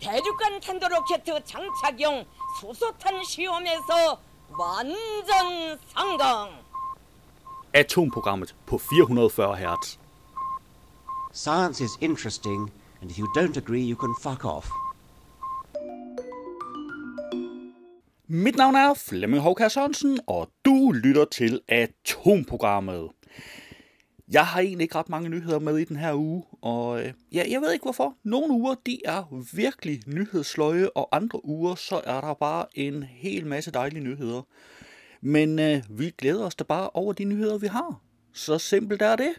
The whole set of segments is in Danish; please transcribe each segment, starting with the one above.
대륙간 탄도로켓 장착용 수소탄 시험에서 완전 성공. Atomprogrammet på 440 Hz. Science is interesting, and if you don't agree, you can fuck off. Mit navn er Flemming Håkær Sørensen, og du lytter til Atomprogrammet. Jeg har egentlig ikke ret mange nyheder med i den her uge, og øh, ja, jeg ved ikke hvorfor. Nogle uger, de er virkelig nyhedsløje, og andre uger, så er der bare en hel masse dejlige nyheder. Men øh, vi glæder os da bare over de nyheder, vi har. Så simpelt er det.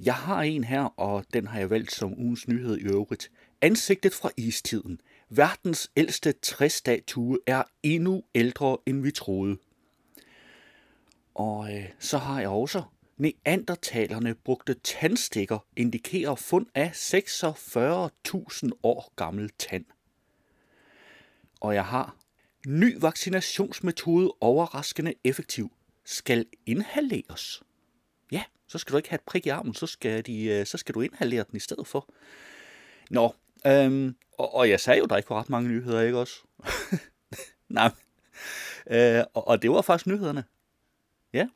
Jeg har en her, og den har jeg valgt som ugens nyhed i øvrigt. Ansigtet fra istiden. Verdens ældste træstatue er endnu ældre, end vi troede. Og øh, så har jeg også Neandertalerne brugte tandstikker indikerer fund af 46.000 år gammel tand. Og jeg har ny vaccinationsmetode overraskende effektiv. Skal inhaleres. Ja, så skal du ikke have et prik i armen, så skal, de, øh, så skal du inhalere den i stedet for. Nå, øhm, og, og jeg sagde jo, der ikke var ret mange nyheder, ikke også? Nej, øh, og, og det var faktisk nyhederne. Ja,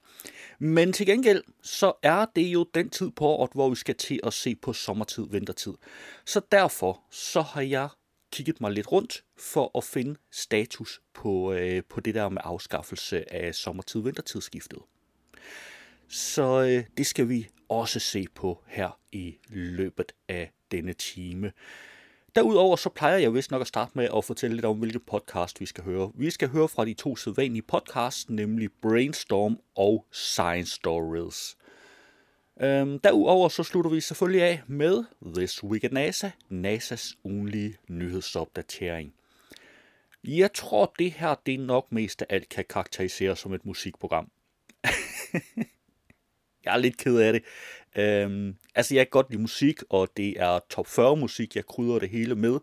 men til gengæld, så er det jo den tid på året, hvor vi skal til at se på sommertid, vintertid. Så derfor, så har jeg kigget mig lidt rundt for at finde status på, øh, på det der med afskaffelse af sommertid-vintertidsskiftet. Så øh, det skal vi også se på her i løbet af denne time. Derudover så plejer jeg vist nok at starte med at fortælle lidt om, hvilke podcast vi skal høre. Vi skal høre fra de to sædvanlige podcasts, nemlig Brainstorm og Science Stories. Øhm, derudover så slutter vi selvfølgelig af med This Week at NASA, NASA's ugenlige nyhedsopdatering. Jeg tror, det her det nok mest af alt kan karakteriseres som et musikprogram. jeg er lidt ked af det. Øhm, altså, jeg kan godt lide musik, og det er top 40 musik, jeg krydder det hele med.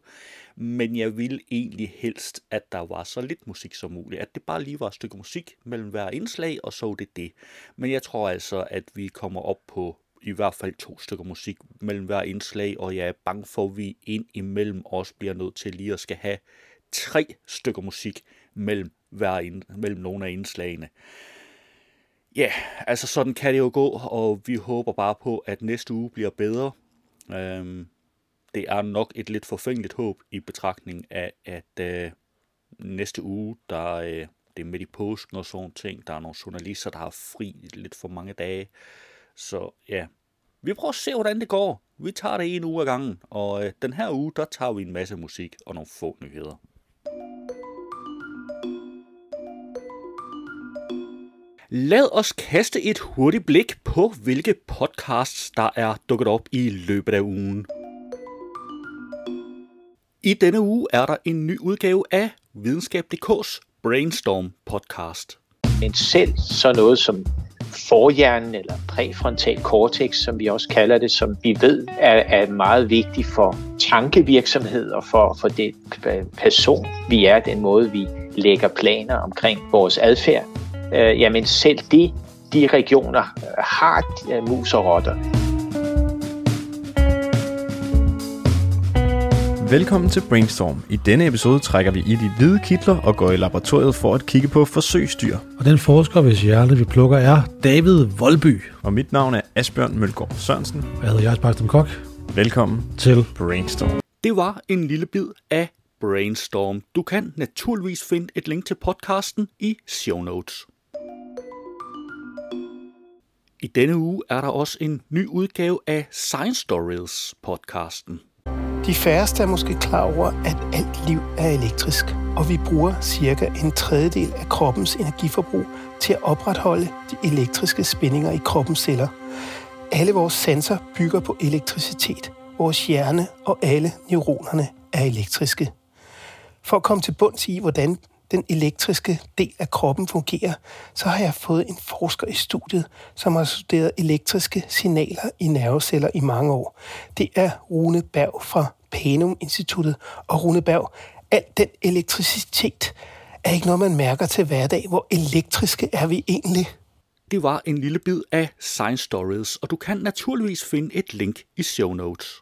Men jeg vil egentlig helst, at der var så lidt musik som muligt. At det bare lige var et stykke musik mellem hver indslag, og så det det. Men jeg tror altså, at vi kommer op på i hvert fald to stykker musik mellem hver indslag, og jeg er bange for, at vi ind imellem også bliver nødt til lige at skal have tre stykker musik mellem, hver ind, mellem nogle af indslagene. Ja, yeah, altså sådan kan det jo gå, og vi håber bare på, at næste uge bliver bedre. Øhm, det er nok et lidt forfængeligt håb i betragtning af, at øh, næste uge, der øh, det er midt i påsken og sådan ting. Der er nogle journalister, der har fri lidt for mange dage. Så ja, vi prøver at se, hvordan det går. Vi tager det en uge ad gangen, og øh, den her uge, der tager vi en masse musik og nogle få nyheder. Lad os kaste et hurtigt blik på, hvilke podcasts, der er dukket op i løbet af ugen. I denne uge er der en ny udgave af Videnskab.dk's Brainstorm podcast. Men selv så noget som forhjernen eller præfrontal cortex, som vi også kalder det, som vi ved er, er meget vigtig for tankevirksomhed og for, for det person, vi er, den måde, vi lægger planer omkring vores adfærd øh, jamen selv de, de regioner har øh, mus og rotter. Velkommen til Brainstorm. I denne episode trækker vi i de hvide kitler og går i laboratoriet for at kigge på forsøgsdyr. Og den forsker, hvis hjerte vi plukker, er David Voldby. Og mit navn er Asbjørn Mølgaard Sørensen. Hvad hedder jeg, Sparkstrøm Kok. Velkommen til Brainstorm. Det var en lille bid af Brainstorm. Du kan naturligvis finde et link til podcasten i show notes. I denne uge er der også en ny udgave af Science Stories podcasten. De færreste er måske klar over, at alt liv er elektrisk, og vi bruger cirka en tredjedel af kroppens energiforbrug til at opretholde de elektriske spændinger i kroppens celler. Alle vores sanser bygger på elektricitet. Vores hjerne og alle neuronerne er elektriske. For at komme til bunds i, hvordan den elektriske del af kroppen fungerer, så har jeg fået en forsker i studiet, som har studeret elektriske signaler i nerveceller i mange år. Det er Rune Berg fra Panum Instituttet. Og Rune Berg, al den elektricitet er ikke noget, man mærker til hverdag. Hvor elektriske er vi egentlig? Det var en lille bid af Science Stories, og du kan naturligvis finde et link i show notes.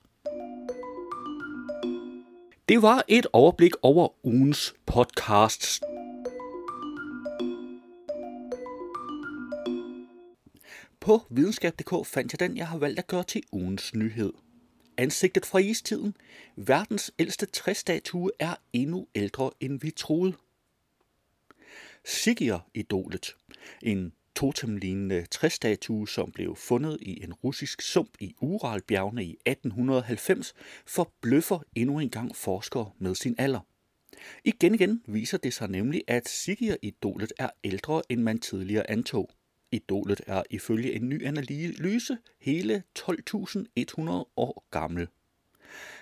Det var et overblik over ugens podcasts. På videnskab.dk fandt jeg den, jeg har valgt at gøre til ugens nyhed. Ansigtet fra istiden. Verdens ældste træstatue er endnu ældre, end vi troede. Sigir-idolet. En totemlignende træstatue, som blev fundet i en russisk sump i Uralbjergene i 1890, forbløffer endnu en gang forskere med sin alder. Igen igen viser det sig nemlig, at Sigir-idolet er ældre, end man tidligere antog. Idolet er ifølge en ny analyse hele 12.100 år gammel.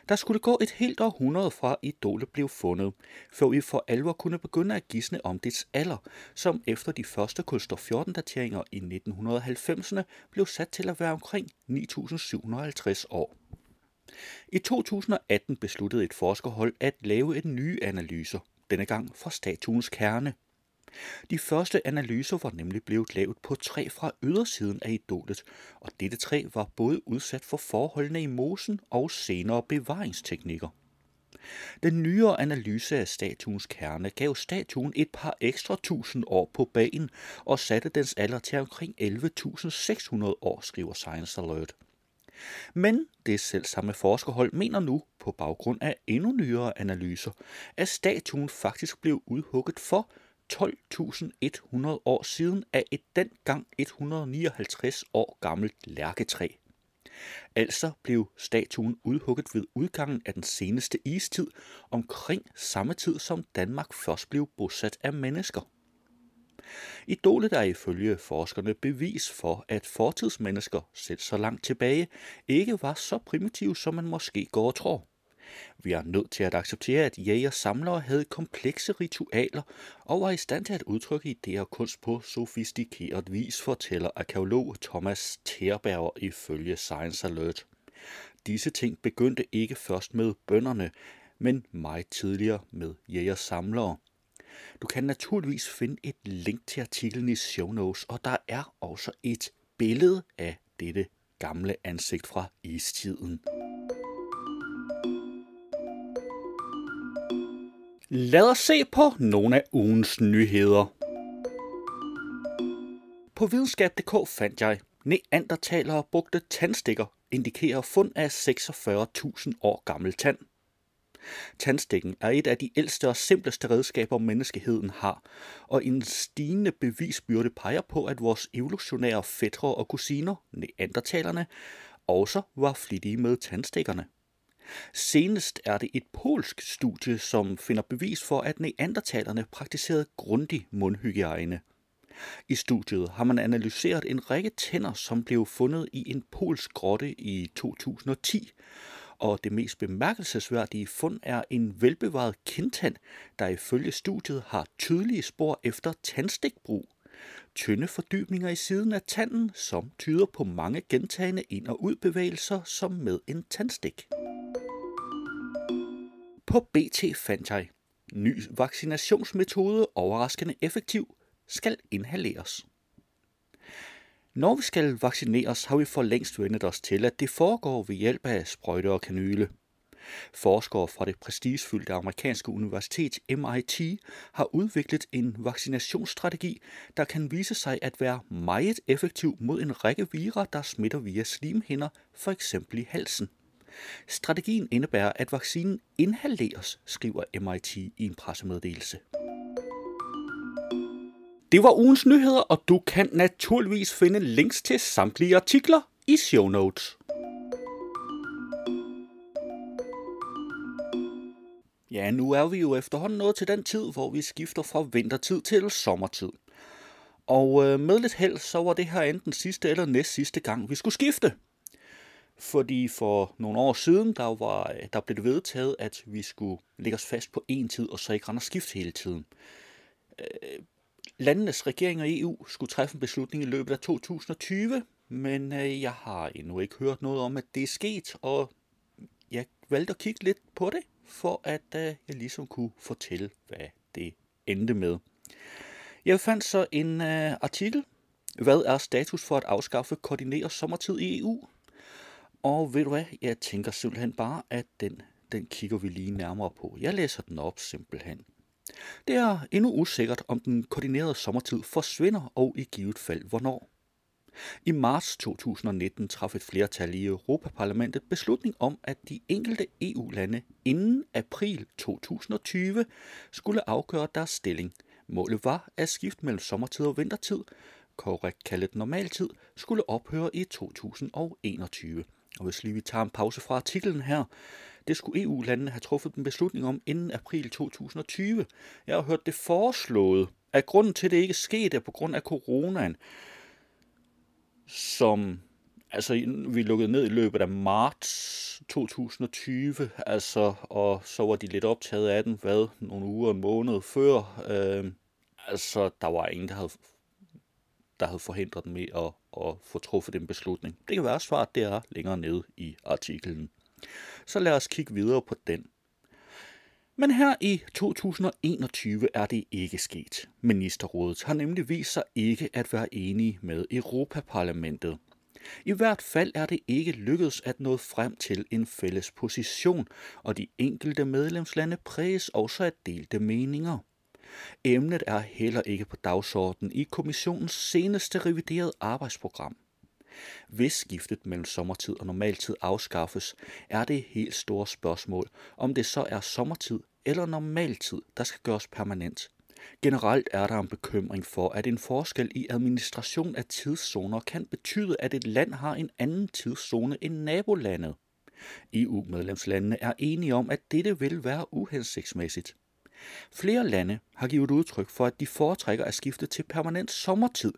Der skulle gå et helt århundrede fra idolet blev fundet, før vi for alvor kunne begynde at gisne om dets alder, som efter de første kulstof 14 dateringer i 1990'erne blev sat til at være omkring 9.750 år. I 2018 besluttede et forskerhold at lave en nye analyser, denne gang fra statuens kerne – de første analyser var nemlig blevet lavet på træ fra ydersiden af idolet, og dette træ var både udsat for forholdene i mosen og senere bevaringsteknikker. Den nyere analyse af statuens kerne gav statuen et par ekstra tusind år på banen og satte dens alder til omkring 11.600 år, skriver Science Alert. Men det selv samme forskerhold mener nu, på baggrund af endnu nyere analyser, at statuen faktisk blev udhugget for 12.100 år siden af et dengang 159 år gammelt lærketræ. Altså blev statuen udhugget ved udgangen af den seneste istid, omkring samme tid som Danmark først blev bosat af mennesker. Idolet er ifølge forskerne bevis for, at fortidsmennesker, selv så langt tilbage, ikke var så primitive, som man måske går og tror. Vi er nødt til at acceptere, at jæger samlere havde komplekse ritualer og var i stand til at udtrykke idéer og kunst på sofistikeret vis, fortæller arkeolog Thomas Terberger ifølge Science Alert. Disse ting begyndte ikke først med bønderne, men meget tidligere med jæger-samlere. Du kan naturligvis finde et link til artiklen i show notes, og der er også et billede af dette gamle ansigt fra istiden. Lad os se på nogle af ugens nyheder. På videnskab.dk fandt jeg, neandertalere brugte tandstikker indikerer fund af 46.000 år gammel tand. Tandstikken er et af de ældste og simpleste redskaber, menneskeheden har, og en stigende bevisbyrde peger på, at vores evolutionære fætre og kusiner, neandertalerne, også var flittige med tandstikkerne. Senest er det et polsk studie, som finder bevis for, at neandertalerne praktiserede grundig mundhygiejne. I studiet har man analyseret en række tænder, som blev fundet i en polsk grotte i 2010, og det mest bemærkelsesværdige fund er en velbevaret kindtand, der ifølge studiet har tydelige spor efter tandstikbrug. Tynde fordybninger i siden af tanden, som tyder på mange gentagende ind- og udbevægelser som med en tandstik. På BT fandt jeg, ny vaccinationsmetode overraskende effektiv, skal inhaleres. Når vi skal vaccineres, har vi for længst vendet os til, at det foregår ved hjælp af sprøjte og kanyle. Forskere fra det prestigefyldte amerikanske universitet MIT har udviklet en vaccinationsstrategi, der kan vise sig at være meget effektiv mod en række virer, der smitter via slimhinder, for eksempel i halsen. Strategien indebærer, at vaccinen inhaleres, skriver MIT i en pressemeddelelse. Det var ugens nyheder, og du kan naturligvis finde links til samtlige artikler i show notes. Ja, nu er vi jo efterhånden nået til den tid, hvor vi skifter fra vintertid til sommertid. Og øh, med lidt held, så var det her enten sidste eller næst sidste gang, vi skulle skifte. Fordi for nogle år siden, der, var, der blev det vedtaget, at vi skulle lægge os fast på én tid, og så ikke rende og skifte hele tiden. Øh, landenes regeringer i EU skulle træffe en beslutning i løbet af 2020, men øh, jeg har endnu ikke hørt noget om, at det er sket, og jeg valgte at kigge lidt på det, for at øh, jeg ligesom kunne fortælle, hvad det endte med. Jeg fandt så en øh, artikel, hvad er status for at afskaffe koordineret sommertid i EU? Og ved du hvad, jeg tænker simpelthen bare, at den den kigger vi lige nærmere på. Jeg læser den op simpelthen. Det er endnu usikkert, om den koordinerede sommertid forsvinder, og i givet fald hvornår. I marts 2019 traf et flertal i Europaparlamentet beslutning om, at de enkelte EU-lande inden april 2020 skulle afgøre deres stilling. Målet var, at skift mellem sommertid og vintertid, korrekt kaldet normaltid, skulle ophøre i 2021. Og hvis lige vi tager en pause fra artiklen her, det skulle EU-landene have truffet en beslutning om inden april 2020. Jeg har hørt det foreslået, at grunden til, at det ikke skete, er på grund af coronaen som altså vi lukkede ned i løbet af marts 2020, altså, og så var de lidt optaget af den, hvad, nogle uger, og måned før. Øh, altså, der var ingen, der havde, der havde forhindret dem i at, at få truffet den beslutning. Det kan være svaret, det er længere nede i artiklen. Så lad os kigge videre på den. Men her i 2021 er det ikke sket. Ministerrådet har nemlig vist sig ikke at være enige med Europaparlamentet. I hvert fald er det ikke lykkedes at nå frem til en fælles position, og de enkelte medlemslande præges også af delte meninger. Emnet er heller ikke på dagsordenen i kommissionens seneste reviderede arbejdsprogram. Hvis skiftet mellem sommertid og normaltid afskaffes, er det et helt store spørgsmål, om det så er sommertid eller normaltid, der skal gøres permanent. Generelt er der en bekymring for, at en forskel i administration af tidszoner kan betyde, at et land har en anden tidszone end nabolandet. EU-medlemslandene er enige om, at dette vil være uhensigtsmæssigt. Flere lande har givet udtryk for, at de foretrækker at skifte til permanent sommertid,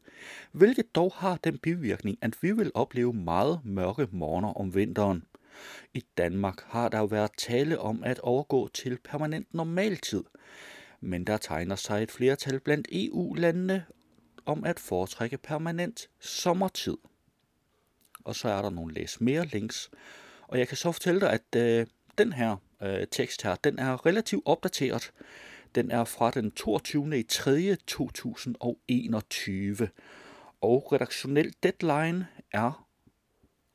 hvilket dog har den bivirkning, at vi vil opleve meget mørke morgener om vinteren. I Danmark har der jo været tale om at overgå til permanent normaltid, men der tegner sig et flertal blandt EU-landene om at foretrække permanent sommertid. Og så er der nogle læs mere links, og jeg kan så fortælle dig, at øh, den her øh, tekst her, den er relativt opdateret. Den er fra den 22. i 3. 2021, og redaktionel deadline er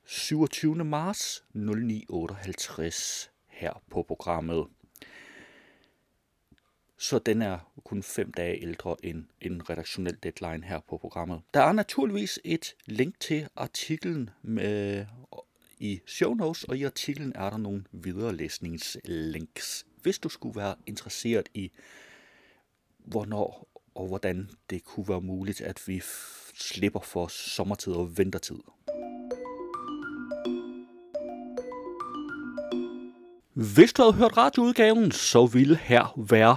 27. marts 0958 her på programmet. Så den er kun fem dage ældre end en redaktionel deadline her på programmet. Der er naturligvis et link til artiklen med, i show notes, og i artiklen er der nogle viderelæsningslinks, hvis du skulle være interesseret i, hvornår og hvordan det kunne være muligt, at vi slipper for sommertid og vintertid. Hvis du havde hørt radioudgaven, så ville her være